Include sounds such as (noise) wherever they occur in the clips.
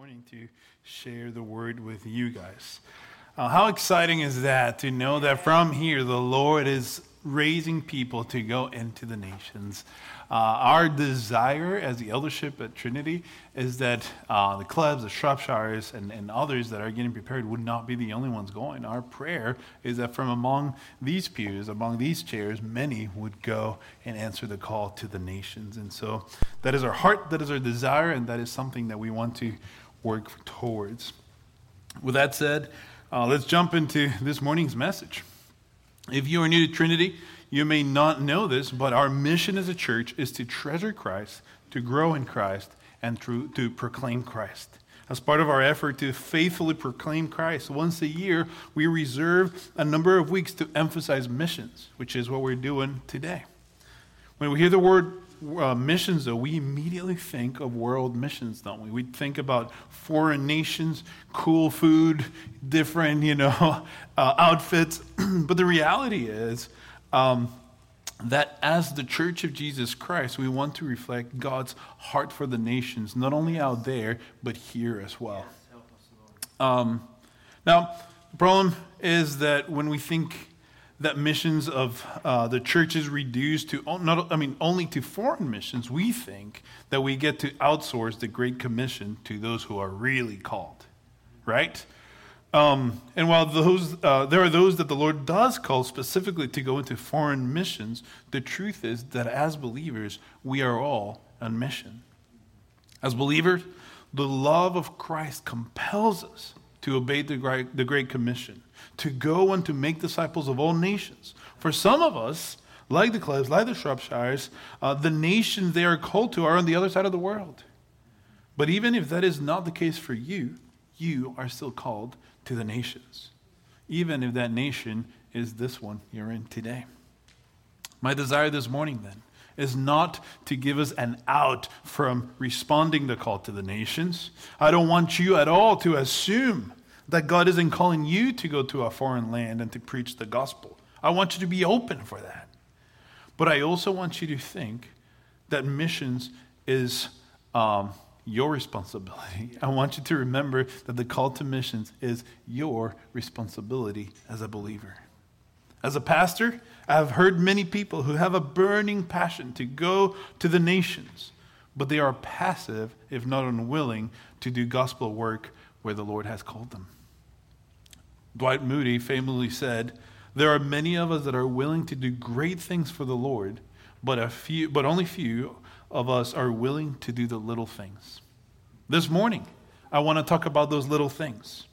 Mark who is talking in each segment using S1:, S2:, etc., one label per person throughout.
S1: morning to share the word with you guys. Uh, how exciting is that to know that from here the Lord is raising people to go into the nations? Uh, our desire as the eldership at Trinity is that uh, the clubs, the Shropshires, and, and others that are getting prepared would not be the only ones going. Our prayer is that from among these pews, among these chairs, many would go and answer the call to the nations. And so that is our heart, that is our desire, and that is something that we want to work towards. With that said, uh, let's jump into this morning's message. If you are new to Trinity, you may not know this, but our mission as a church is to treasure Christ, to grow in Christ, and to, to proclaim Christ. As part of our effort to faithfully proclaim Christ, once a year we reserve a number of weeks to emphasize missions, which is what we're doing today. When we hear the word uh, missions, though, we immediately think of world missions, don't we? We think about foreign nations, cool food, different, you know, (laughs) uh, outfits. (clears throat) but the reality is, um, that as the Church of Jesus Christ, we want to reflect God's heart for the nations, not only out there, but here as well. Um, now, the problem is that when we think that missions of uh, the church is reduced to not, I mean, only to foreign missions, we think that we get to outsource the Great Commission to those who are really called, right? Um, and while those, uh, there are those that the Lord does call specifically to go into foreign missions, the truth is that as believers, we are all on mission. As believers, the love of Christ compels us to obey the great, the great Commission, to go and to make disciples of all nations. For some of us, like the Cleves, like the Shropshires, uh, the nations they are called to are on the other side of the world. But even if that is not the case for you, you are still called to the nations, even if that nation is this one you're in today. My desire this morning, then, is not to give us an out from responding to call to the nations. I don't want you at all to assume that God isn't calling you to go to a foreign land and to preach the gospel. I want you to be open for that. But I also want you to think that missions is um, your responsibility. (laughs) I want you to remember that the call to missions is your responsibility as a believer. As a pastor, I have heard many people who have a burning passion to go to the nations, but they are passive, if not unwilling, to do gospel work where the Lord has called them. Dwight Moody famously said, There are many of us that are willing to do great things for the Lord, but, a few, but only few of us are willing to do the little things. This morning, I want to talk about those little things.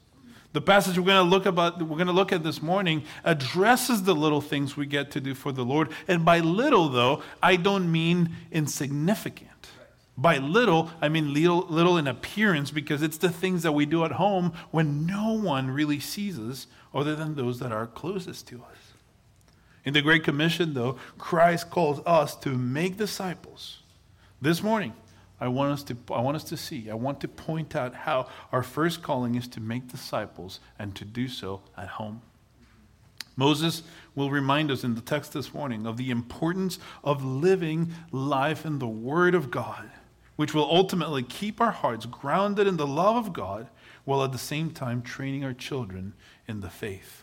S1: The passage we're going to look about we're going to look at this morning addresses the little things we get to do for the Lord. And by little though, I don't mean insignificant. By little, I mean little, little in appearance because it's the things that we do at home when no one really sees us other than those that are closest to us. In the Great Commission, though, Christ calls us to make disciples. This morning, I want us to, I want us to see, I want to point out how our first calling is to make disciples and to do so at home. Moses will remind us in the text this morning of the importance of living life in the Word of God, which will ultimately keep our hearts grounded in the love of God while at the same time training our children in the faith.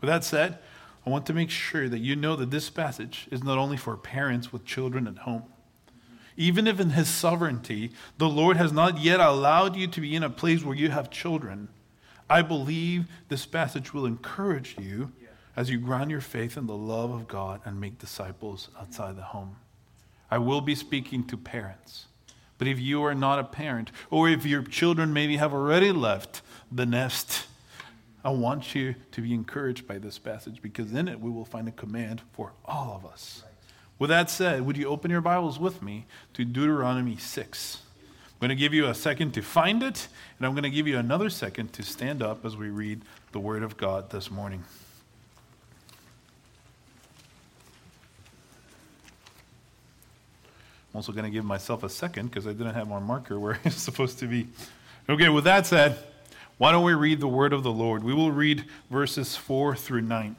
S1: With that said, I want to make sure that you know that this passage is not only for parents with children at home. Even if in His sovereignty, the Lord has not yet allowed you to be in a place where you have children, I believe this passage will encourage you as you ground your faith in the love of God and make disciples outside the home. I will be speaking to parents. But if you are not a parent, or if your children maybe have already left the nest, I want you to be encouraged by this passage because in it we will find a command for all of us. With that said, would you open your Bibles with me to Deuteronomy 6? I'm going to give you a second to find it, and I'm going to give you another second to stand up as we read the Word of God this morning. I'm also going to give myself a second because I didn't have my marker where (laughs) it's supposed to be. Okay, with that said, why don't we read the Word of the Lord? We will read verses 4 through 9.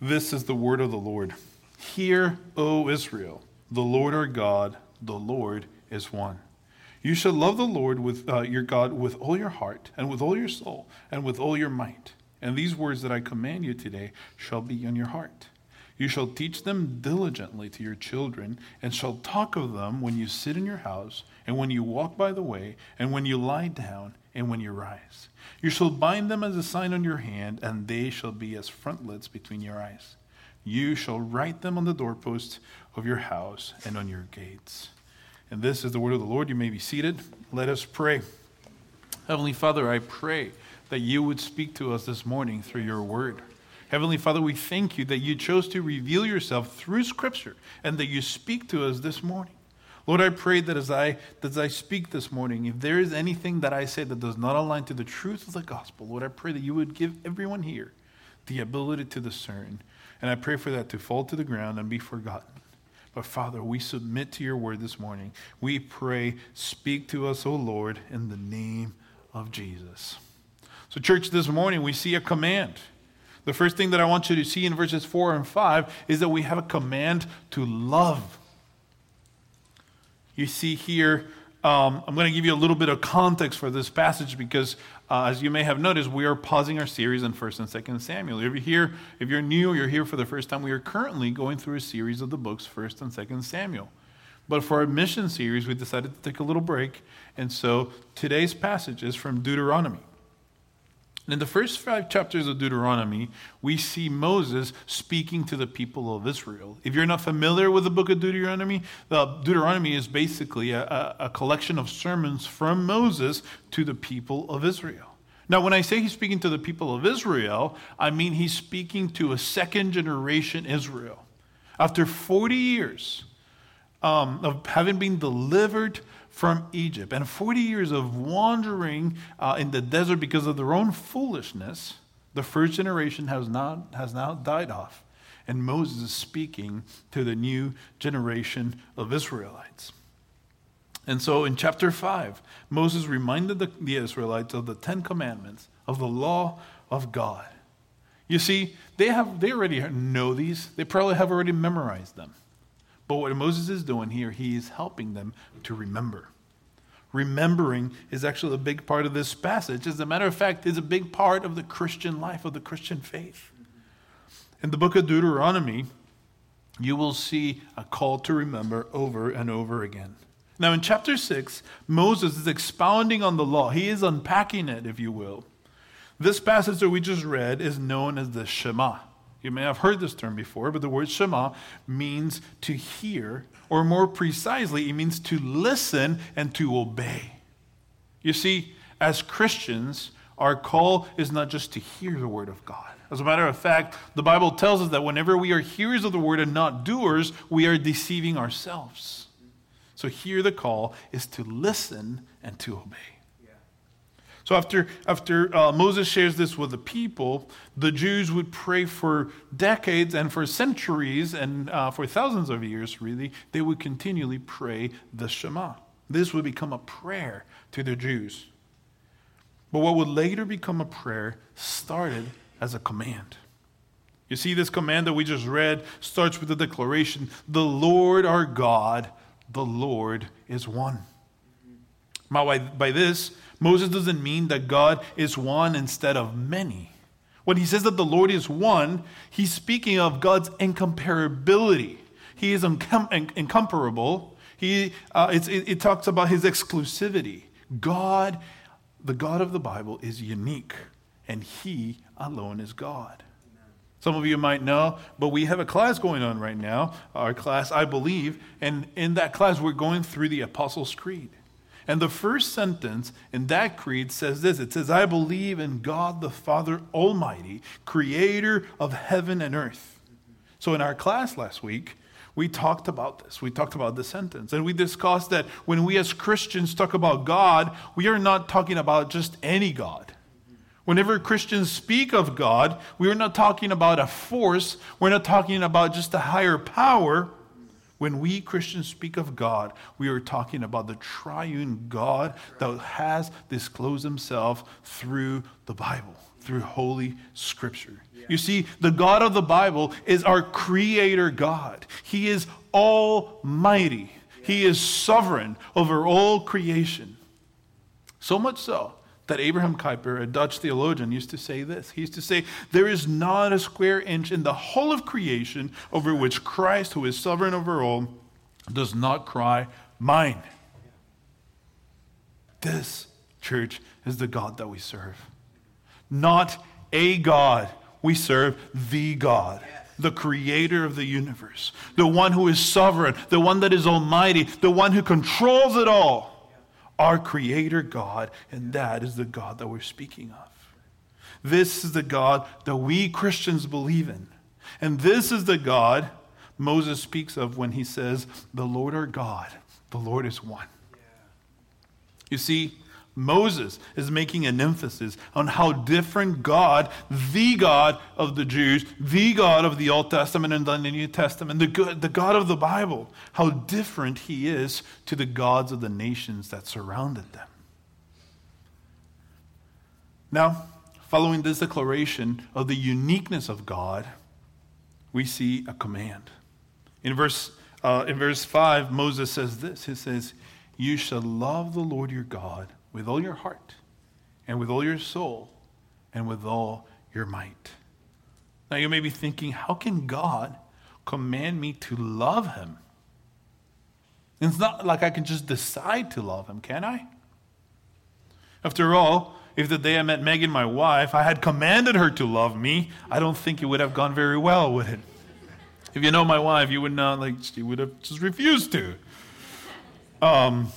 S1: This is the word of the Lord. Hear, O Israel, the Lord our God, the Lord is one. You shall love the Lord with uh, your God with all your heart and with all your soul and with all your might. And these words that I command you today shall be in your heart. You shall teach them diligently to your children, and shall talk of them when you sit in your house, and when you walk by the way, and when you lie down, and when you rise. You shall bind them as a sign on your hand, and they shall be as frontlets between your eyes. You shall write them on the doorposts of your house and on your gates. And this is the word of the Lord. You may be seated. Let us pray. Heavenly Father, I pray that you would speak to us this morning through your word. Heavenly Father, we thank you that you chose to reveal yourself through Scripture and that you speak to us this morning. Lord, I pray that as I, as I speak this morning, if there is anything that I say that does not align to the truth of the gospel, Lord, I pray that you would give everyone here the ability to discern. And I pray for that to fall to the ground and be forgotten. But Father, we submit to your word this morning. We pray, speak to us, O Lord, in the name of Jesus. So, church, this morning we see a command. The first thing that I want you to see in verses 4 and 5 is that we have a command to love. You see here, um, I'm going to give you a little bit of context for this passage because, uh, as you may have noticed, we are pausing our series in 1st and 2nd Samuel. If you're here, if you're new, you're here for the first time, we are currently going through a series of the books 1st and 2nd Samuel. But for our mission series, we decided to take a little break, and so today's passage is from Deuteronomy. In the first five chapters of Deuteronomy, we see Moses speaking to the people of Israel. If you're not familiar with the book of Deuteronomy, the Deuteronomy is basically a, a collection of sermons from Moses to the people of Israel. Now, when I say he's speaking to the people of Israel, I mean he's speaking to a second generation Israel. After 40 years um, of having been delivered from Egypt. And 40 years of wandering uh, in the desert because of their own foolishness, the first generation has, not, has now died off. And Moses is speaking to the new generation of Israelites. And so in chapter 5, Moses reminded the, the Israelites of the Ten Commandments, of the law of God. You see, they, have, they already know these, they probably have already memorized them. But what Moses is doing here, he is helping them to remember. Remembering is actually a big part of this passage. As a matter of fact, it's a big part of the Christian life, of the Christian faith. In the book of Deuteronomy, you will see a call to remember over and over again. Now, in chapter 6, Moses is expounding on the law. He is unpacking it, if you will. This passage that we just read is known as the Shema. You may have heard this term before, but the word Shema means to hear, or more precisely, it means to listen and to obey. You see, as Christians, our call is not just to hear the word of God. As a matter of fact, the Bible tells us that whenever we are hearers of the word and not doers, we are deceiving ourselves. So here the call is to listen and to obey. So after, after uh, Moses shares this with the people, the Jews would pray for decades and for centuries and uh, for thousands of years, really, they would continually pray the Shema. This would become a prayer to the Jews. But what would later become a prayer started as a command. You see, this command that we just read starts with the declaration The Lord our God, the Lord is one. By this, Moses doesn't mean that God is one instead of many. When he says that the Lord is one, he's speaking of God's incomparability. He is incom- incomparable. He, uh, it, it talks about his exclusivity. God, the God of the Bible, is unique, and he alone is God. Some of you might know, but we have a class going on right now, our class, I believe, and in that class, we're going through the Apostles' Creed. And the first sentence in that creed says this it says, I believe in God the Father Almighty, creator of heaven and earth. So in our class last week, we talked about this. We talked about the sentence. And we discussed that when we as Christians talk about God, we are not talking about just any God. Whenever Christians speak of God, we are not talking about a force. We're not talking about just a higher power. When we Christians speak of God, we are talking about the triune God that has disclosed himself through the Bible, through Holy Scripture. You see, the God of the Bible is our creator God, He is almighty. He is sovereign over all creation. So much so that Abraham Kuyper, a Dutch theologian, used to say this. He used to say, There is not a square inch in the whole of creation over which Christ, who is sovereign over all, does not cry, Mine. This, church, is the God that we serve. Not a God. We serve the God, the creator of the universe, the one who is sovereign, the one that is almighty, the one who controls it all our Creator God, and that is the God that we're speaking of. This is the God that we Christians believe in. And this is the God Moses speaks of when he says, The Lord our God, the Lord is one. You see, Moses is making an emphasis on how different God, the God of the Jews, the God of the Old Testament and the New Testament, the, the God of the Bible, how different he is to the gods of the nations that surrounded them. Now, following this declaration of the uniqueness of God, we see a command. In verse, uh, in verse 5, Moses says this He says, You shall love the Lord your God with all your heart, and with all your soul, and with all your might. Now you may be thinking, how can God command me to love him? It's not like I can just decide to love him, can I? After all, if the day I met Megan, my wife, I had commanded her to love me, I don't think it would have gone very well, would it? If you know my wife, you would not like she would have just refused to. Um,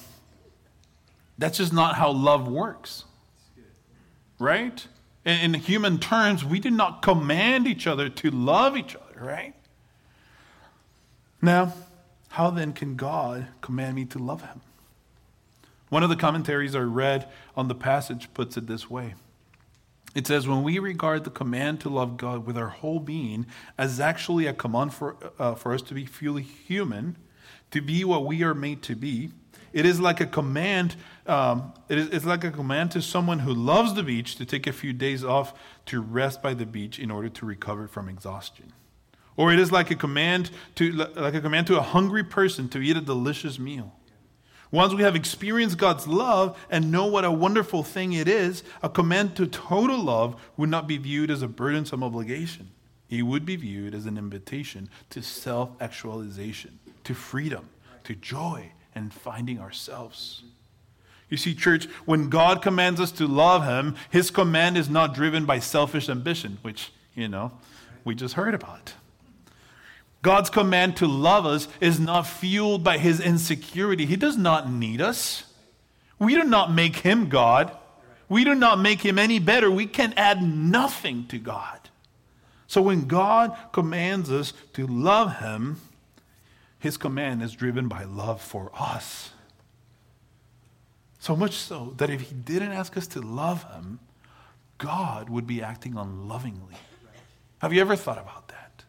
S1: that's just not how love works. Right? In, in human terms, we do not command each other to love each other, right? Now, how then can God command me to love him? One of the commentaries I read on the passage puts it this way. It says, when we regard the command to love God with our whole being as actually a command for, uh, for us to be fully human, to be what we are made to be, it is like a command. Um, it is, it's like a command to someone who loves the beach to take a few days off to rest by the beach in order to recover from exhaustion. Or it is like a command to like a command to a hungry person to eat a delicious meal. Once we have experienced God's love and know what a wonderful thing it is, a command to total love would not be viewed as a burdensome obligation. It would be viewed as an invitation to self actualization, to freedom, to joy, and finding ourselves. You see, church, when God commands us to love Him, His command is not driven by selfish ambition, which, you know, we just heard about. God's command to love us is not fueled by His insecurity. He does not need us. We do not make Him God. We do not make Him any better. We can add nothing to God. So when God commands us to love Him, his command is driven by love for us. So much so that if he didn't ask us to love him, God would be acting unlovingly. Have you ever thought about that?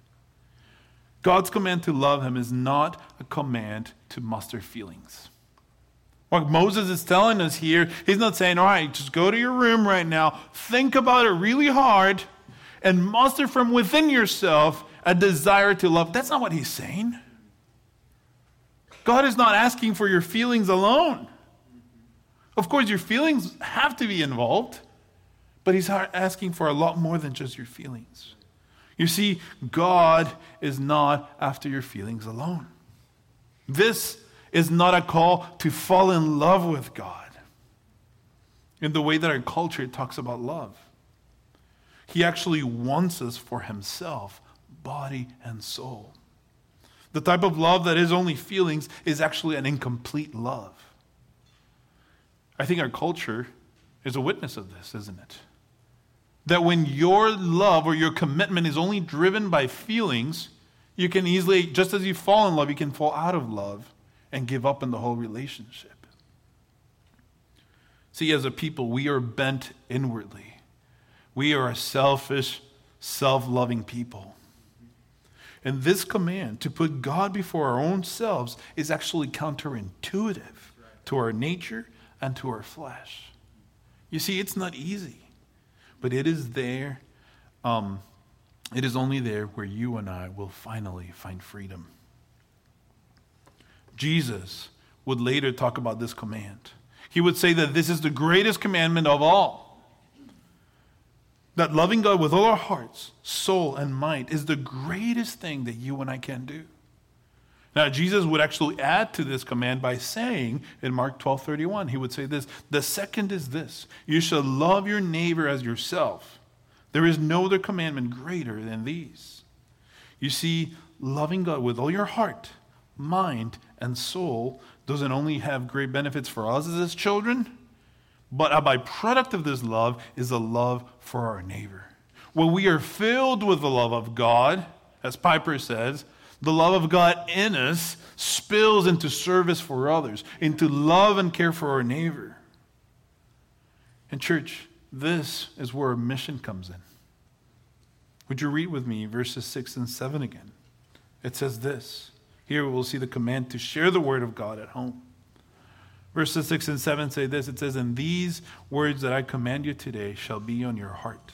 S1: God's command to love him is not a command to muster feelings. What Moses is telling us here, he's not saying, all right, just go to your room right now, think about it really hard, and muster from within yourself a desire to love. That's not what he's saying. God is not asking for your feelings alone. Of course, your feelings have to be involved, but He's asking for a lot more than just your feelings. You see, God is not after your feelings alone. This is not a call to fall in love with God in the way that our culture talks about love. He actually wants us for Himself, body and soul. The type of love that is only feelings is actually an incomplete love. I think our culture is a witness of this, isn't it? That when your love or your commitment is only driven by feelings, you can easily, just as you fall in love, you can fall out of love and give up in the whole relationship. See, as a people, we are bent inwardly. We are a selfish, self loving people. And this command to put God before our own selves is actually counterintuitive to our nature and to our flesh. You see, it's not easy, but it is there. Um, it is only there where you and I will finally find freedom. Jesus would later talk about this command. He would say that this is the greatest commandment of all. That loving God with all our hearts, soul, and mind is the greatest thing that you and I can do. Now, Jesus would actually add to this command by saying in Mark 12 31, he would say this The second is this you shall love your neighbor as yourself. There is no other commandment greater than these. You see, loving God with all your heart, mind, and soul doesn't only have great benefits for us as his children, but a byproduct of this love is a love for our neighbor. When we are filled with the love of God, as Piper says, the love of God in us spills into service for others, into love and care for our neighbor. And, church, this is where mission comes in. Would you read with me verses 6 and 7 again? It says this. Here we'll see the command to share the word of God at home. Verses 6 and 7 say this it says, And these words that I command you today shall be on your heart.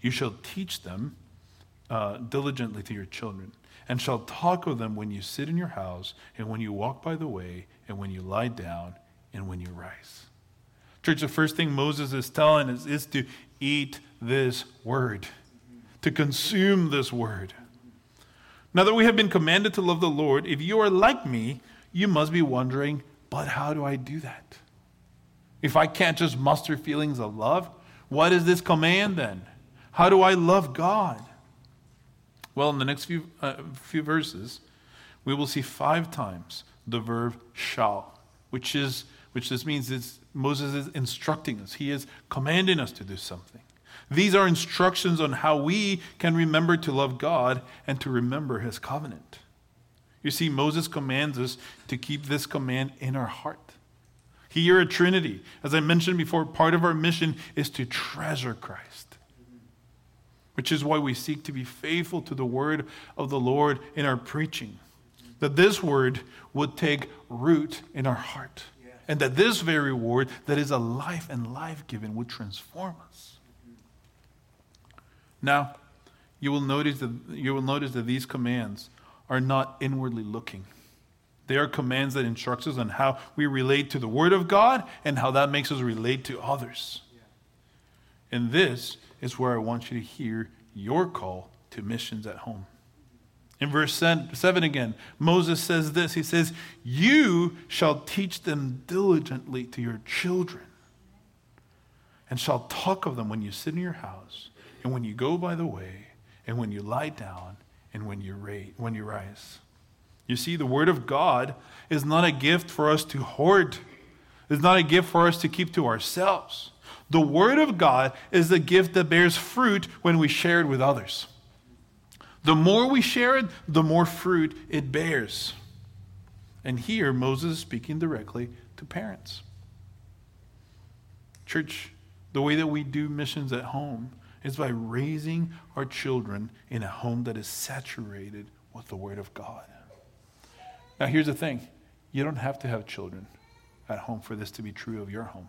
S1: You shall teach them uh, diligently to your children, and shall talk of them when you sit in your house, and when you walk by the way, and when you lie down, and when you rise. Church, the first thing Moses is telling us is to eat this word, to consume this word. Now that we have been commanded to love the Lord, if you are like me, you must be wondering, but how do I do that? If I can't just muster feelings of love, what is this command then? How do I love God? Well, in the next few, uh, few verses, we will see five times the verb shall, which is which this means is Moses is instructing us. He is commanding us to do something. These are instructions on how we can remember to love God and to remember his covenant. You see, Moses commands us to keep this command in our heart. Here at Trinity, as I mentioned before, part of our mission is to treasure Christ, which is why we seek to be faithful to the word of the Lord in our preaching. That this word would take root in our heart and that this very word that is a life and life given would transform us. Now, you will notice that you will notice that these commands are not inwardly looking. They are commands that instruct us on how we relate to the Word of God and how that makes us relate to others. And this is where I want you to hear your call to missions at home. In verse 7 again, Moses says this He says, You shall teach them diligently to your children, and shall talk of them when you sit in your house, and when you go by the way, and when you lie down, and when you, ra- when you rise. You see, the Word of God is not a gift for us to hoard, it's not a gift for us to keep to ourselves. The Word of God is a gift that bears fruit when we share it with others. The more we share it, the more fruit it bears. And here, Moses is speaking directly to parents. Church, the way that we do missions at home is by raising our children in a home that is saturated with the Word of God. Now, here's the thing you don't have to have children at home for this to be true of your home.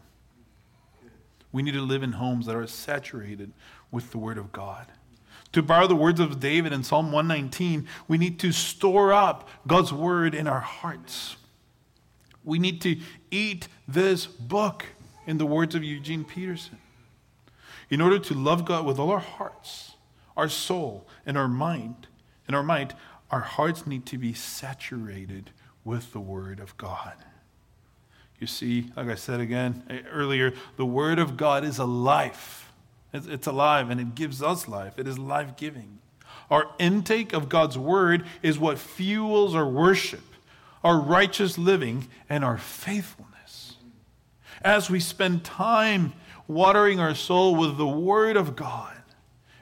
S1: We need to live in homes that are saturated with the Word of God. To borrow the words of David in Psalm 119, we need to store up God's word in our hearts. We need to eat this book, in the words of Eugene Peterson. In order to love God with all our hearts, our soul, and our mind, and our mind, our hearts need to be saturated with the word of God. You see, like I said again eh, earlier, the word of God is a life. It's alive and it gives us life. It is life giving. Our intake of God's word is what fuels our worship, our righteous living, and our faithfulness. As we spend time watering our soul with the word of God,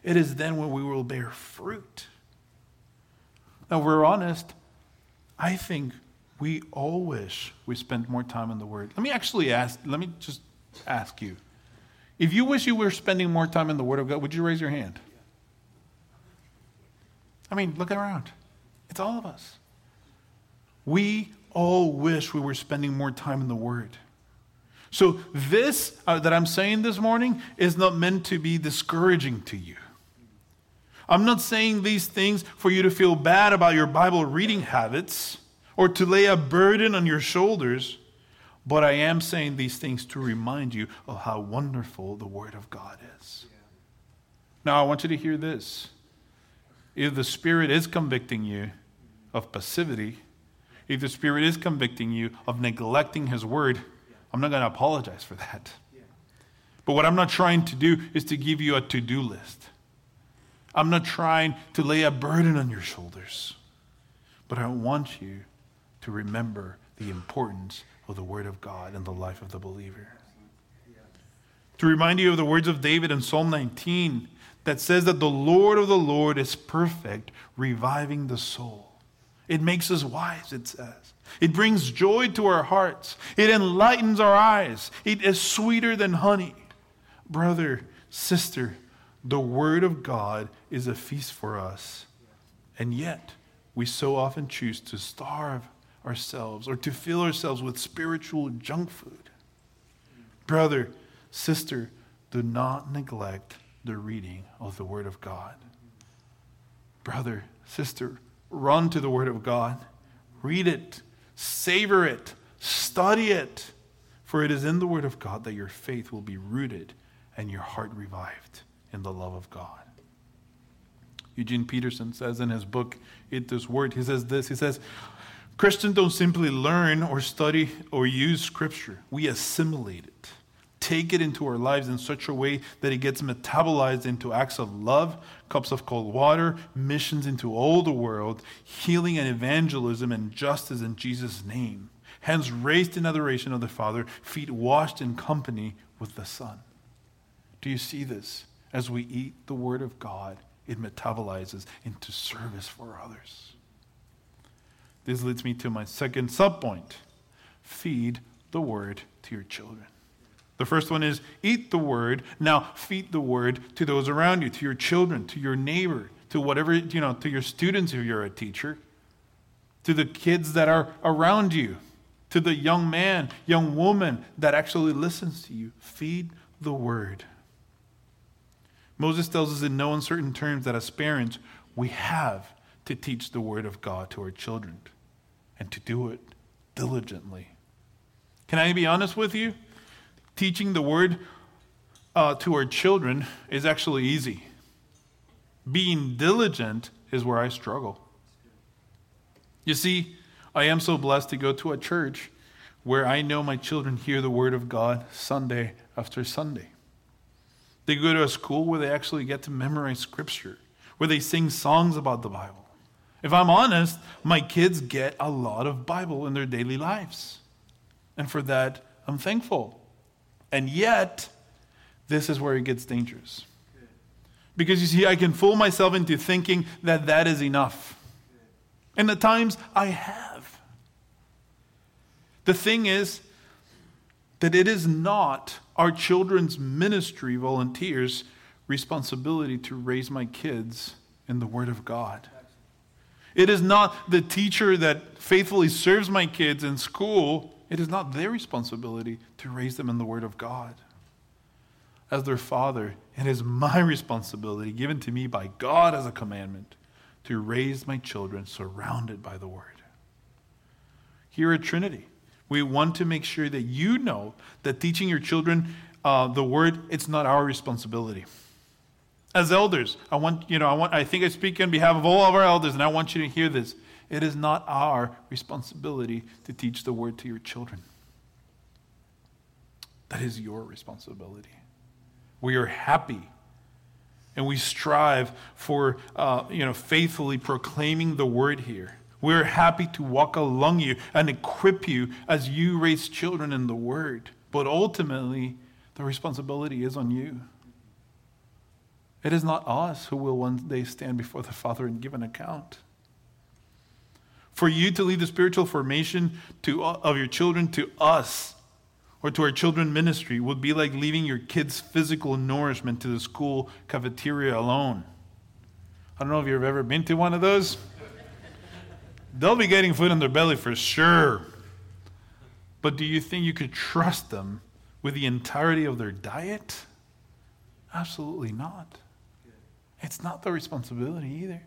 S1: it is then when we will bear fruit. Now, we're honest, I think we all wish we spent more time in the word. Let me actually ask, let me just ask you. If you wish you were spending more time in the Word of God, would you raise your hand? I mean, look around. It's all of us. We all wish we were spending more time in the Word. So, this uh, that I'm saying this morning is not meant to be discouraging to you. I'm not saying these things for you to feel bad about your Bible reading habits or to lay a burden on your shoulders, but I am saying these things to remind you of how wonderful the Word of God is. Now, I want you to hear this. If the Spirit is convicting you of passivity, if the Spirit is convicting you of neglecting His Word, I'm not going to apologize for that. But what I'm not trying to do is to give you a to do list. I'm not trying to lay a burden on your shoulders. But I want you to remember the importance of the Word of God in the life of the believer. To remind you of the words of David in Psalm 19 that says that the Lord of the Lord is perfect, reviving the soul. It makes us wise, it says. It brings joy to our hearts. It enlightens our eyes. It is sweeter than honey. Brother, sister, the Word of God is a feast for us. And yet, we so often choose to starve ourselves or to fill ourselves with spiritual junk food. Brother, sister, do not neglect the reading of the Word of God. Brother, sister, run to the Word of God. Read it, savor it, study it, for it is in the Word of God that your faith will be rooted and your heart revived in the love of God. Eugene Peterson says in his book, Eat This Word, he says this He says, Christians don't simply learn or study or use Scripture, we assimilate it. Take it into our lives in such a way that it gets metabolized into acts of love, cups of cold water, missions into all the world, healing and evangelism and justice in Jesus' name. Hands raised in adoration of the Father, feet washed in company with the Son. Do you see this? As we eat the Word of God, it metabolizes into service for others. This leads me to my second subpoint feed the word to your children. The first one is eat the word. Now feed the word to those around you, to your children, to your neighbor, to whatever, you know, to your students if you're a teacher, to the kids that are around you, to the young man, young woman that actually listens to you. Feed the word. Moses tells us in no uncertain terms that as parents, we have to teach the word of God to our children and to do it diligently. Can I be honest with you? Teaching the word uh, to our children is actually easy. Being diligent is where I struggle. You see, I am so blessed to go to a church where I know my children hear the word of God Sunday after Sunday. They go to a school where they actually get to memorize scripture, where they sing songs about the Bible. If I'm honest, my kids get a lot of Bible in their daily lives. And for that, I'm thankful. And yet, this is where it gets dangerous. Because you see, I can fool myself into thinking that that is enough. And at times, I have. The thing is that it is not our children's ministry volunteers' responsibility to raise my kids in the Word of God. It is not the teacher that faithfully serves my kids in school, it is not their responsibility to raise them in the Word of God. As their father, it is my (laughs) responsibility, given to me by God as a commandment, to raise my children surrounded by the Word. Here at Trinity, we want to make sure that you know that teaching your children uh, the Word, it's not our responsibility. As elders, I want, you know, I want, I think I speak on behalf of all of our elders, and I want you to hear this. It is not our responsibility to teach the word to your children. That is your responsibility. We are happy and we strive for, uh, you know, faithfully proclaiming the word here. We're happy to walk along you and equip you as you raise children in the word. But ultimately, the responsibility is on you. It is not us who will one day stand before the Father and give an account. For you to leave the spiritual formation to, of your children to us or to our children ministry would be like leaving your kids' physical nourishment to the school cafeteria alone. I don't know if you've ever been to one of those. They'll be getting food in their belly for sure. But do you think you could trust them with the entirety of their diet? Absolutely not. It's not their responsibility either.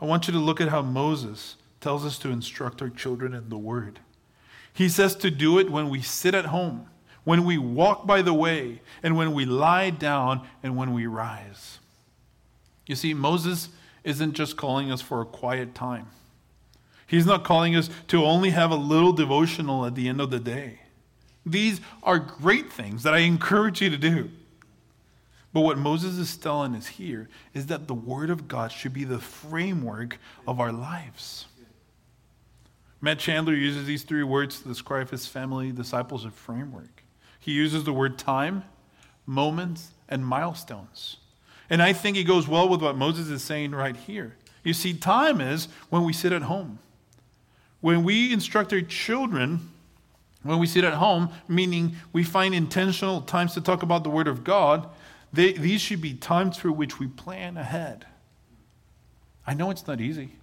S1: I want you to look at how Moses tells us to instruct our children in the Word. He says to do it when we sit at home, when we walk by the way, and when we lie down, and when we rise. You see, Moses isn't just calling us for a quiet time. He's not calling us to only have a little devotional at the end of the day. These are great things that I encourage you to do. But what Moses is telling us here is that the Word of God should be the framework of our lives. Matt Chandler uses these three words to describe his family discipleship framework. He uses the word time, moments, and milestones. And I think it goes well with what Moses is saying right here. You see, time is when we sit at home. When we instruct our children, when we sit at home, meaning we find intentional times to talk about the Word of God, they, these should be times through which we plan ahead. I know it's not easy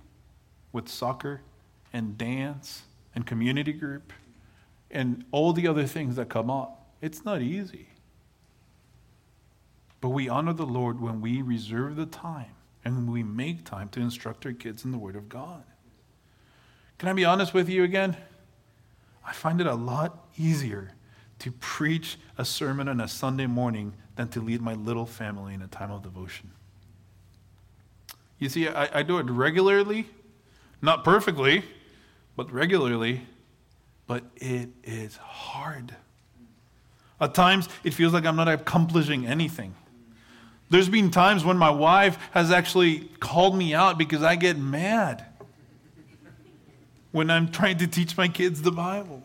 S1: with soccer and dance and community group and all the other things that come up. It's not easy. But we honor the Lord when we reserve the time and we make time to instruct our kids in the Word of God. Can I be honest with you again? I find it a lot easier to preach a sermon on a Sunday morning than to lead my little family in a time of devotion. You see, I, I do it regularly, not perfectly, but regularly, but it is hard. At times, it feels like I'm not accomplishing anything. There's been times when my wife has actually called me out because I get mad when I'm trying to teach my kids the Bible.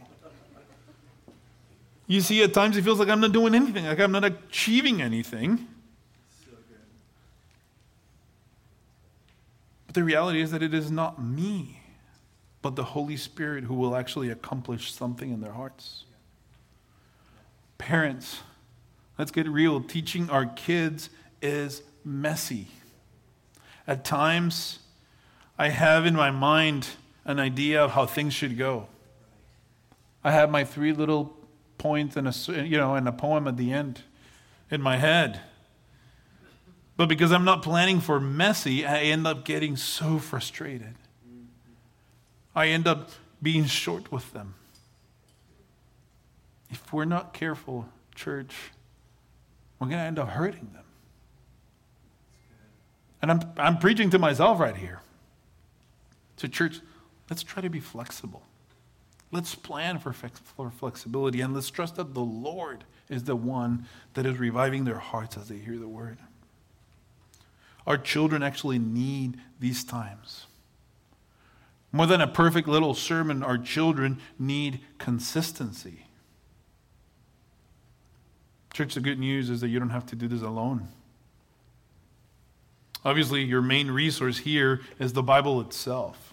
S1: You see, at times it feels like I'm not doing anything, like I'm not achieving anything. But the reality is that it is not me, but the Holy Spirit who will actually accomplish something in their hearts. Parents, let's get real. Teaching our kids is messy. At times, I have in my mind an idea of how things should go. I have my three little points and a, you know, and a poem at the end in my head. But because I'm not planning for messy, I end up getting so frustrated. I end up being short with them. If we're not careful, church, we're going to end up hurting them. And I'm, I'm preaching to myself right here. So, church, let's try to be flexible. Let's plan for, for flexibility and let's trust that the Lord is the one that is reviving their hearts as they hear the word. Our children actually need these times. More than a perfect little sermon, our children need consistency. Church, the good news is that you don't have to do this alone. Obviously, your main resource here is the Bible itself.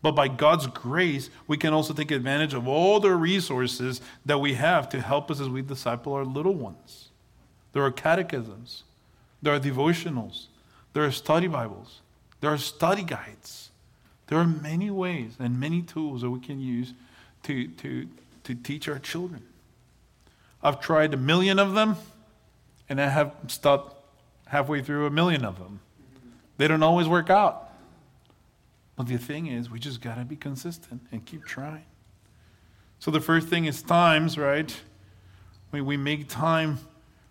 S1: But by God's grace, we can also take advantage of all the resources that we have to help us as we disciple our little ones. There are catechisms, there are devotionals, there are study Bibles, there are study guides. There are many ways and many tools that we can use to, to, to teach our children. I've tried a million of them, and I have stopped halfway through a million of them. They don't always work out. But the thing is, we just got to be consistent and keep trying. So the first thing is times, right? When we make time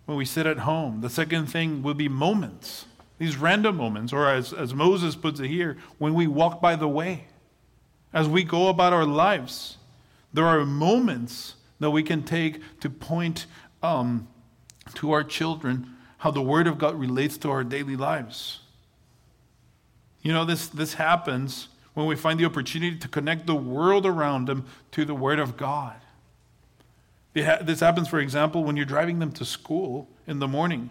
S1: when we sit at home. The second thing will be moments. These random moments, or as, as Moses puts it here, when we walk by the way, as we go about our lives, there are moments that we can take to point um, to our children how the Word of God relates to our daily lives. You know, this, this happens when we find the opportunity to connect the world around them to the Word of God. This happens, for example, when you're driving them to school in the morning.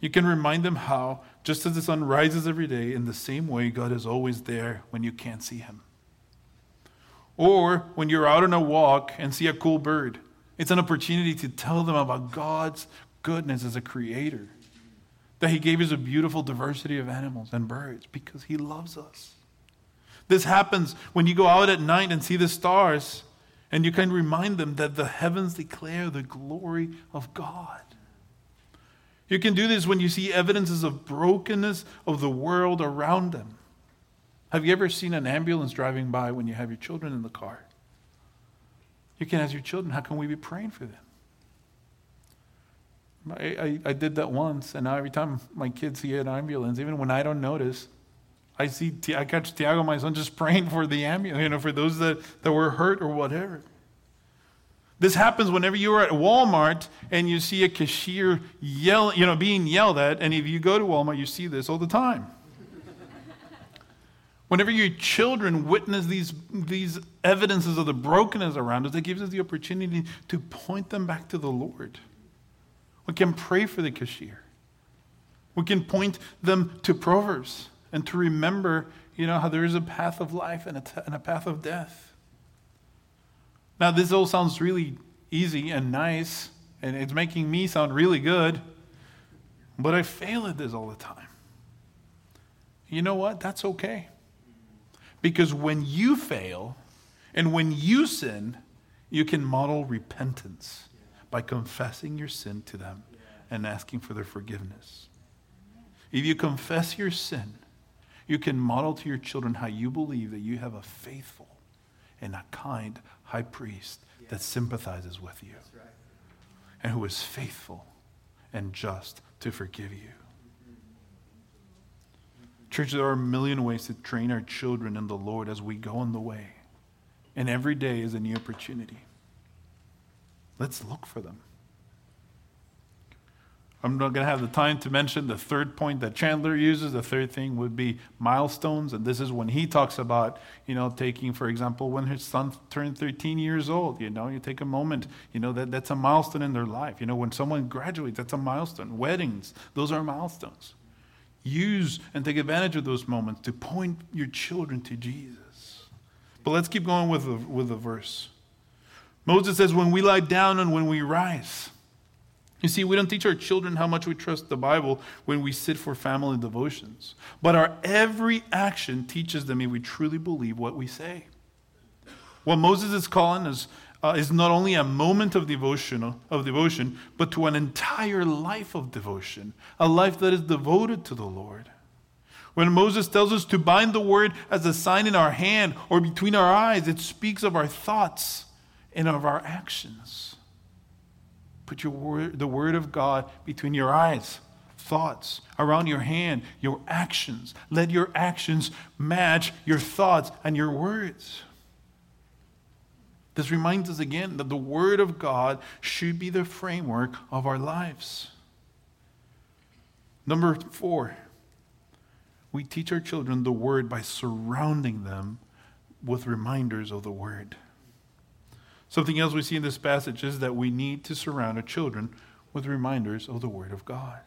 S1: You can remind them how, just as the sun rises every day, in the same way, God is always there when you can't see Him. Or when you're out on a walk and see a cool bird, it's an opportunity to tell them about God's goodness as a creator that He gave us a beautiful diversity of animals and birds because He loves us. This happens when you go out at night and see the stars, and you can remind them that the heavens declare the glory of God. You can do this when you see evidences of brokenness of the world around them. Have you ever seen an ambulance driving by when you have your children in the car? You can ask your children, how can we be praying for them? I, I, I, did that once, and now every time my kids see an ambulance, even when I don't notice, I see I catch Tiago, my son, just praying for the ambulance, you know, for those that, that were hurt or whatever. This happens whenever you're at Walmart and you see a cashier yell, you know, being yelled at, and if you go to Walmart, you see this all the time. Whenever your children witness these, these evidences of the brokenness around us, it gives us the opportunity to point them back to the Lord. We can pray for the cashier. We can point them to Proverbs and to remember, you know, how there is a path of life and a, t- and a path of death. Now, this all sounds really easy and nice, and it's making me sound really good, but I fail at this all the time. You know what? That's okay. Because when you fail and when you sin, you can model repentance by confessing your sin to them and asking for their forgiveness. If you confess your sin, you can model to your children how you believe that you have a faithful and a kind high priest that sympathizes with you and who is faithful and just to forgive you. Mm-hmm. Church, there are a million ways to train our children in the Lord as we go on the way. And every day is a new opportunity. Let's look for them. I'm not going to have the time to mention the third point that Chandler uses. The third thing would be milestones. And this is when he talks about, you know, taking, for example, when his son turned 13 years old, you know, you take a moment, you know, that, that's a milestone in their life. You know, when someone graduates, that's a milestone. Weddings, those are milestones. Use and take advantage of those moments to point your children to Jesus. But let's keep going with the, with the verse. Moses says, when we lie down and when we rise. You see, we don't teach our children how much we trust the Bible when we sit for family devotions. But our every action teaches them if we truly believe what we say. What Moses is calling is, uh, is not only a moment of devotion, of devotion, but to an entire life of devotion, a life that is devoted to the Lord. When Moses tells us to bind the word as a sign in our hand or between our eyes, it speaks of our thoughts and of our actions. Put your word, the word of God between your eyes, thoughts, around your hand, your actions. Let your actions match your thoughts and your words. This reminds us again that the Word of God should be the framework of our lives. Number four, we teach our children the Word by surrounding them with reminders of the Word. Something else we see in this passage is that we need to surround our children with reminders of the Word of God.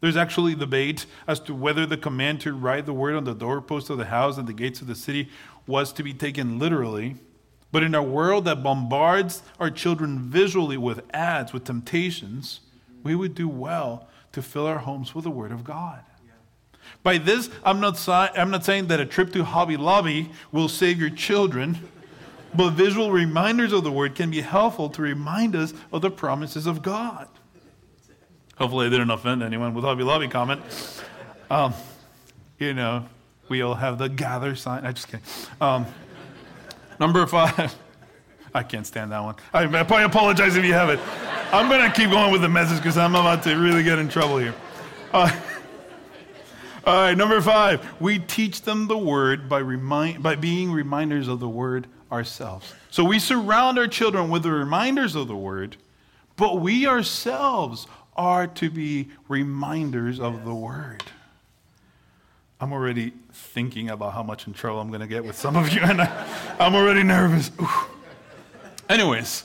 S1: There's actually debate as to whether the command to write the word on the doorpost of the house and the gates of the city was to be taken literally. But in a world that bombards our children visually with ads, with temptations, we would do well to fill our homes with the Word of God. By this, I'm not, si- I'm not saying that a trip to Hobby Lobby will save your children. But visual reminders of the word can be helpful to remind us of the promises of God. Hopefully, I didn't offend anyone with Hobby Lobby comment. Um, you know, we all have the gather sign. I just kidding. Um, number five. I can't stand that one. I, I apologize if you have it. I'm going to keep going with the message because I'm about to really get in trouble here. Uh, (laughs) all right, number five. We teach them the word by, remind, by being reminders of the word ourselves. So we surround our children with the reminders of the word, but we ourselves are to be reminders of the word. I'm already thinking about how much in trouble I'm going to get with some of you, and I, am already nervous. Ooh. Anyways,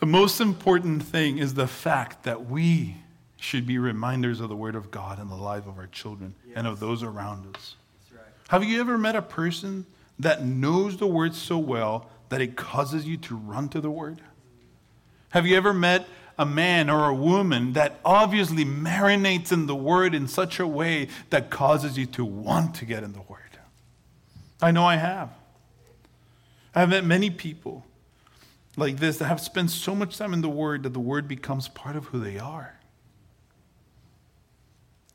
S1: the most important thing is the fact that we should be reminders of the Word of God in the life of our children yes. and of those around us. Right. Have you ever met a person that knows the word so well that it causes you to run to the word? Have you ever met a man or a woman that obviously marinates in the word in such a way that causes you to want to get in the word? I know I have. I've met many people like this that have spent so much time in the word that the word becomes part of who they are.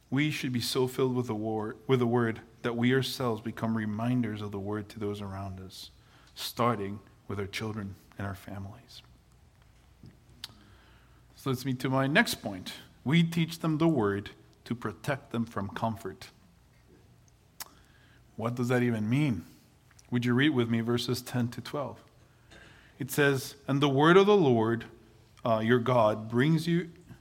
S1: We should be so filled with the, war, with the word that we ourselves become reminders of the word to those around us, starting with our children and our families. So let's meet to my next point. We teach them the word to protect them from comfort. What does that even mean? Would you read with me verses 10 to 12? It says, And the word of the Lord uh, your God brings you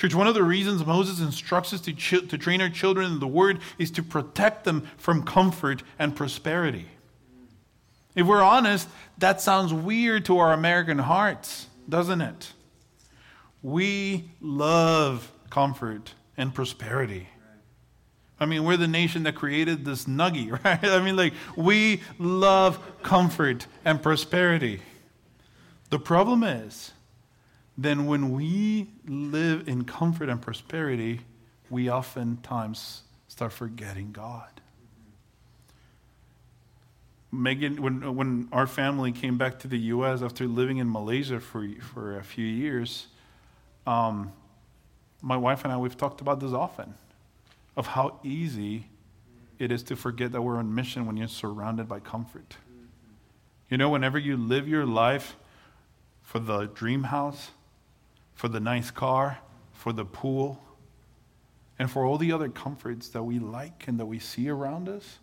S1: Church, one of the reasons Moses instructs us to, ch- to train our children in the Word is to protect them from comfort and prosperity. If we're honest, that sounds weird to our American hearts, doesn't it? We love comfort and prosperity. I mean, we're the nation that created this Snuggie, (laughs) right? I mean, like, we love comfort and prosperity. The problem is, then when we live in comfort and prosperity, we oftentimes start forgetting God. Megan, when, when our family came back to the U.S. after living in Malaysia for, for a few years, um, my wife and I, we've talked about this often of how easy it is to forget that we're on mission when you're surrounded by comfort. You know, whenever you live your life for the dream house, for the nice car, for the pool, and for all the other comforts that we like and that we see around us,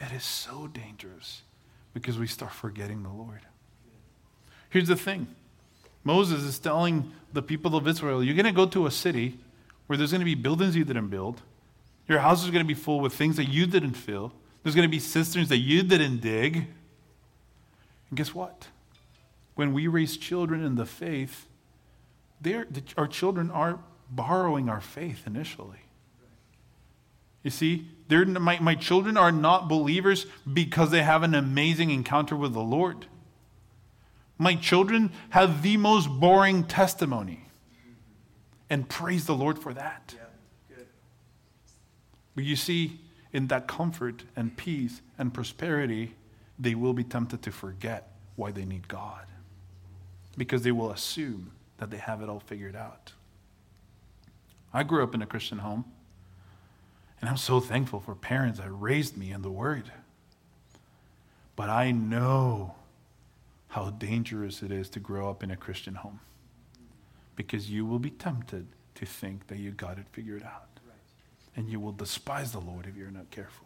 S1: it is so dangerous because we start forgetting the Lord. Here's the thing Moses is telling the people of Israel, You're going to go to a city where there's going to be buildings you didn't build. Your house is going to be full with things that you didn't fill. There's going to be cisterns that you didn't dig. And guess what? When we raise children in the faith, the, our children are borrowing our faith initially. You see, my, my children are not believers because they have an amazing encounter with the Lord. My children have the most boring testimony. And praise the Lord for that. Yeah, but you see, in that comfort and peace and prosperity, they will be tempted to forget why they need God. Because they will assume that they have it all figured out. I grew up in a Christian home, and I'm so thankful for parents that raised me in the Word. But I know how dangerous it is to grow up in a Christian home because you will be tempted to think that you got it figured out. And you will despise the Lord if you're not careful.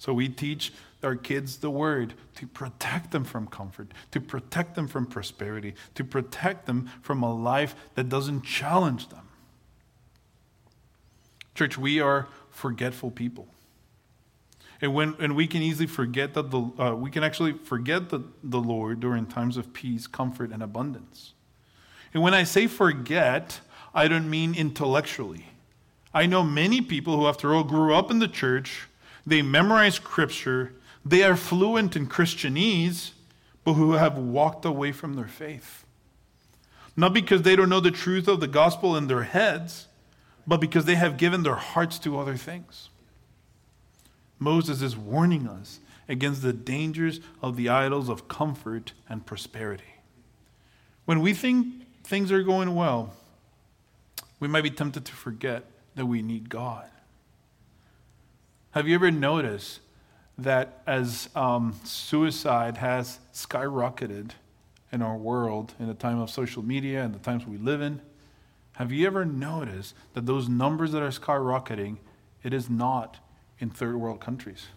S1: So we teach our kids the word to protect them from comfort, to protect them from prosperity, to protect them from a life that doesn't challenge them. Church, we are forgetful people. And, when, and we can easily forget that the, uh, we can actually forget the, the Lord during times of peace, comfort, and abundance. And when I say forget, I don't mean intellectually. I know many people who, after all, grew up in the church they memorize scripture, they are fluent in Christianese, but who have walked away from their faith. Not because they don't know the truth of the gospel in their heads, but because they have given their hearts to other things. Moses is warning us against the dangers of the idols of comfort and prosperity. When we think things are going well, we might be tempted to forget that we need God. Have you ever noticed that as um, suicide has skyrocketed in our world in the time of social media and the times we live in, have you ever noticed that those numbers that are skyrocketing, it is not in third world countries?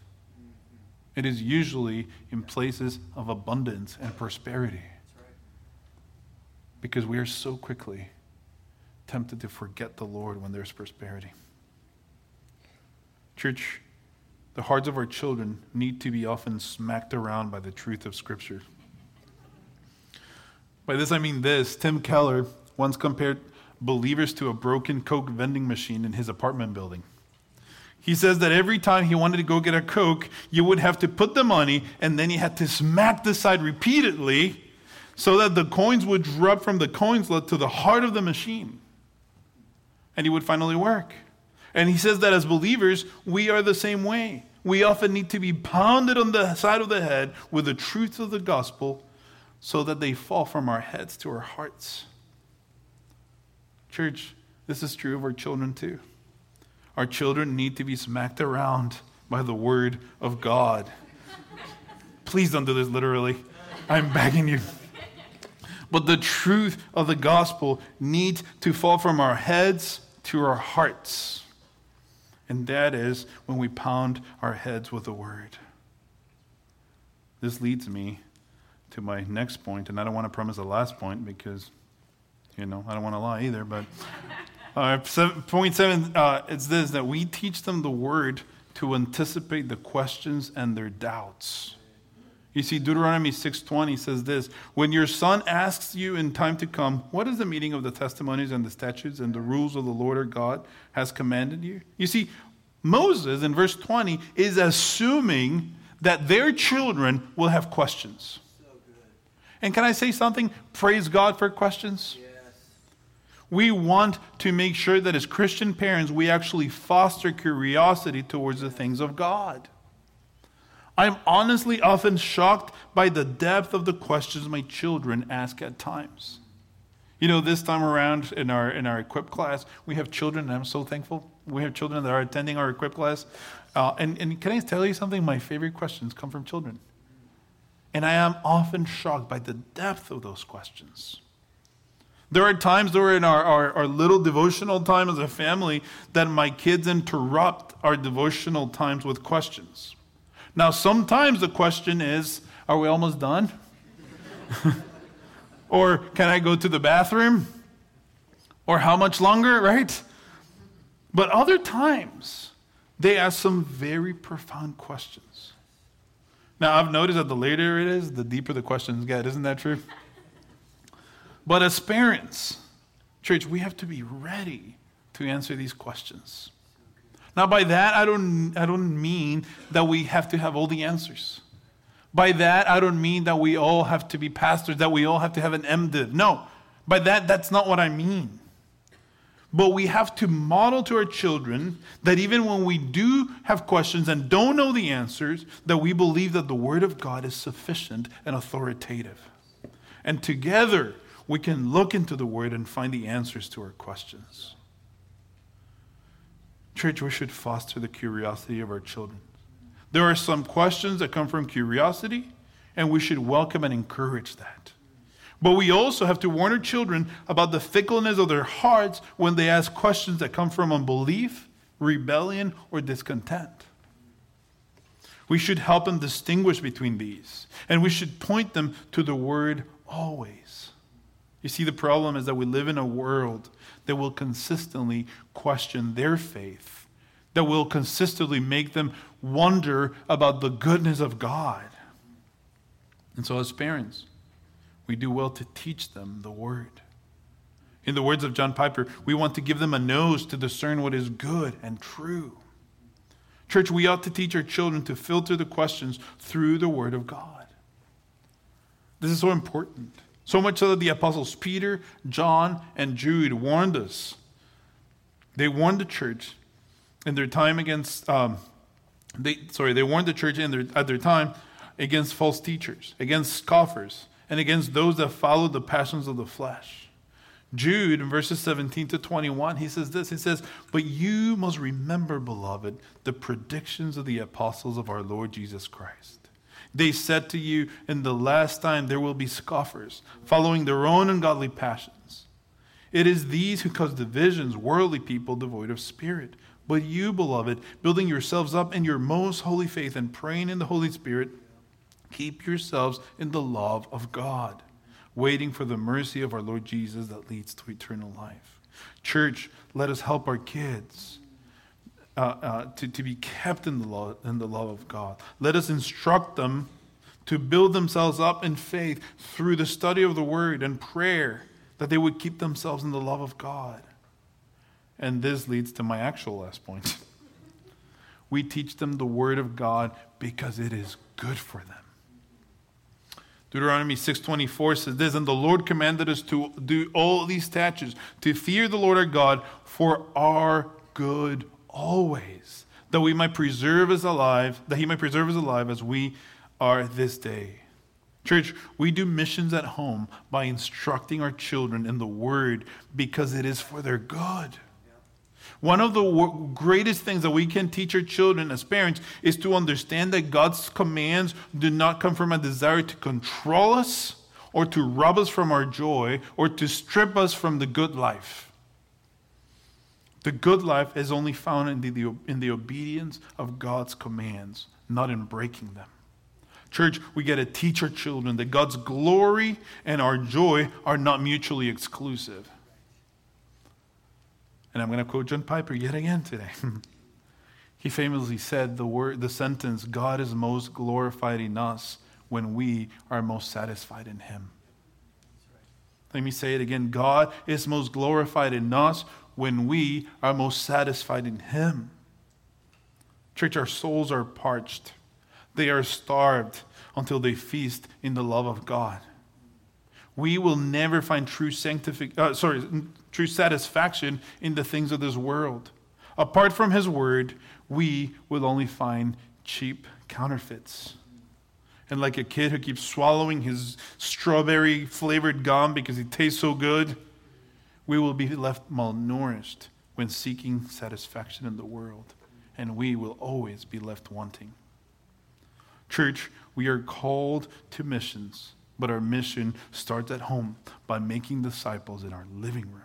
S1: It is usually in places of abundance and prosperity. Because we are so quickly tempted to forget the Lord when there's prosperity. Church, the hearts of our children need to be often smacked around by the truth of Scripture. By this I mean this Tim Keller once compared believers to a broken Coke vending machine in his apartment building. He says that every time he wanted to go get a Coke, you would have to put the money and then you had to smack the side repeatedly so that the coins would drop from the coin slot to the heart of the machine. And he would finally work. And he says that as believers, we are the same way. We often need to be pounded on the side of the head with the truth of the gospel so that they fall from our heads to our hearts. Church, this is true of our children too. Our children need to be smacked around by the word of God. Please don't do this literally. I'm begging you. But the truth of the gospel needs to fall from our heads to our hearts. And that is when we pound our heads with the word. This leads me to my next point, and I don't want to promise the last point because, you know, I don't want to lie either. But (laughs) uh, seven, point seven, uh, it's this that we teach them the word to anticipate the questions and their doubts. You see, Deuteronomy 6:20 says this: When your son asks you in time to come, what is the meaning of the testimonies and the statutes and the rules of the Lord our God has commanded you? You see, Moses in verse 20 is assuming that their children will have questions. So and can I say something? Praise God for questions. Yes. We want to make sure that as Christian parents, we actually foster curiosity towards the things of God. I'm honestly often shocked by the depth of the questions my children ask at times. You know, this time around in our in our equip class, we have children, and I'm so thankful. We have children that are attending our equip class. Uh, and, and can I tell you something? My favorite questions come from children. And I am often shocked by the depth of those questions. There are times during our, our, our, little devotional time as a family that my kids interrupt our devotional times with questions. Now, sometimes the question is, are we almost done? (laughs) or can I go to the bathroom? Or how much longer, right? But other times, they ask some very profound questions. Now, I've noticed that the later it is, the deeper the questions get. Isn't that true? (laughs) But as parents, church, we have to be ready to answer these questions. Now, by that, I don't, I don't mean that we have to have all the answers. By that, I don't mean that we all have to be pastors, that we all have to have an MDiv. No, by that, that's not what I mean. But we have to model to our children that even when we do have questions and don't know the answers, that we believe that the Word of God is sufficient and authoritative. And together, we can look into the Word and find the answers to our questions. Church, we should foster the curiosity of our children. There are some questions that come from curiosity, and we should welcome and encourage that. But we also have to warn our children about the fickleness of their hearts when they ask questions that come from unbelief, rebellion, or discontent. We should help them distinguish between these, and we should point them to the word always. You see, the problem is that we live in a world that will consistently question their faith, that will consistently make them wonder about the goodness of God. And so, as parents, we do well to teach them the word. In the words of John Piper, we want to give them a nose to discern what is good and true. Church, we ought to teach our children to filter the questions through the Word of God. This is so important. So much so that the apostles Peter, John, and Jude warned us. They warned the church in their time against, um, they, sorry, they warned the church in their, at their time against false teachers, against scoffers, and against those that followed the passions of the flesh. Jude, in verses 17 to 21, he says this He says, But you must remember, beloved, the predictions of the apostles of our Lord Jesus Christ. They said to you, In the last time there will be scoffers, following their own ungodly passions. It is these who cause divisions, worldly people devoid of spirit. But you, beloved, building yourselves up in your most holy faith and praying in the Holy Spirit, keep yourselves in the love of God, waiting for the mercy of our Lord Jesus that leads to eternal life. Church, let us help our kids uh, uh, to, to be kept in the, in the love of God. Let us instruct them to build themselves up in faith through the study of the Word and prayer, that they would keep themselves in the love of God. And this leads to my actual last point. (laughs) We teach them the word of God because it is good for them. Deuteronomy 6:24 says this, and the Lord commanded us to do all these statutes, to fear the Lord our God for our good always, that we might preserve us alive, that he might preserve us alive as we are this day. Church, we do missions at home by instructing our children in the word because it is for their good. One of the greatest things that we can teach our children as parents is to understand that God's commands do not come from a desire to control us or to rob us from our joy or to strip us from the good life. The good life is only found in the, in the obedience of God's commands, not in breaking them. Church, we got to teach our children that God's glory and our joy are not mutually exclusive. And I'm going to quote John Piper yet again today. (laughs) he famously said the word the sentence God is most glorified in us when we are most satisfied in him. Let me say it again. God is most glorified in us when we are most satisfied in him. Church, our souls are parched. They are starved until they feast in the love of God. We will never find true sanctific uh, sorry, true satisfaction in the things of this world. Apart from His Word, we will only find cheap counterfeits. And like a kid who keeps swallowing his strawberry flavored gum because it tastes so good, we will be left malnourished when seeking satisfaction in the world. And we will always be left wanting. Church, we are called to missions, but our mission starts at home by making disciples in our living room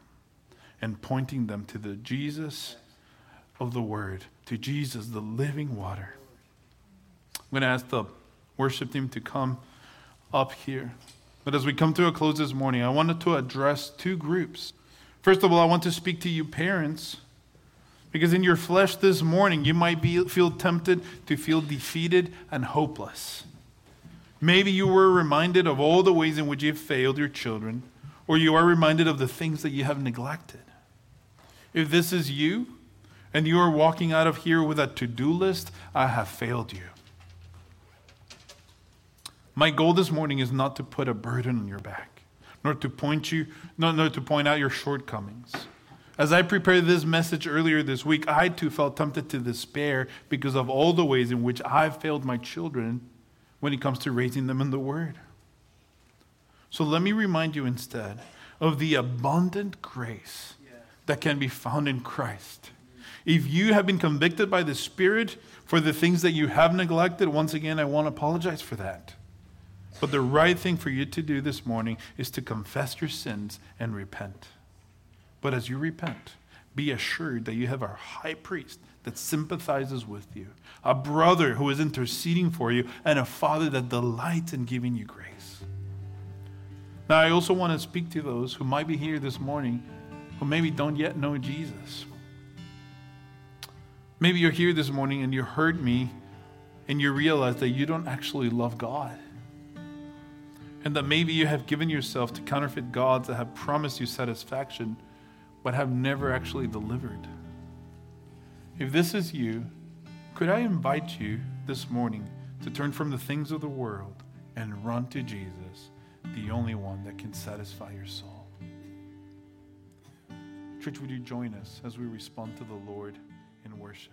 S1: and pointing them to the Jesus of the Word, to Jesus, the living water. I'm going to ask the worship team to come up here. But as we come to a close this morning, I wanted to address two groups. First of all, I want to speak to you parents. Because in your flesh this morning, you might be, feel tempted to feel defeated and hopeless. Maybe you were reminded of all the ways in which you have failed your children, or you are reminded of the things that you have neglected. If this is you and you are walking out of here with a to do list, I have failed you. My goal this morning is not to put a burden on your back, nor to point you, nor, nor to point out your shortcomings. As I prepared this message earlier this week, I too felt tempted to despair because of all the ways in which I've failed my children when it comes to raising them in the Word. So let me remind you instead of the abundant grace that can be found in Christ. If you have been convicted by the Spirit for the things that you have neglected, once again, I want to apologize for that. But the right thing for you to do this morning is to confess your sins and repent. But as you repent, be assured that you have a high priest that sympathizes with you, a brother who is interceding for you, and a father that delights in giving you grace. Now, I also want to speak to those who might be here this morning who maybe don't yet know Jesus. Maybe you're here this morning and you heard me and you realize that you don't actually love God. And that maybe you have given yourself to counterfeit gods that have promised you satisfaction but have never actually delivered. If this is you, could I invite you this morning to turn from the things of the world and run to Jesus, the only one that can satisfy your soul? Church, would you join us as we respond to the Lord in worship?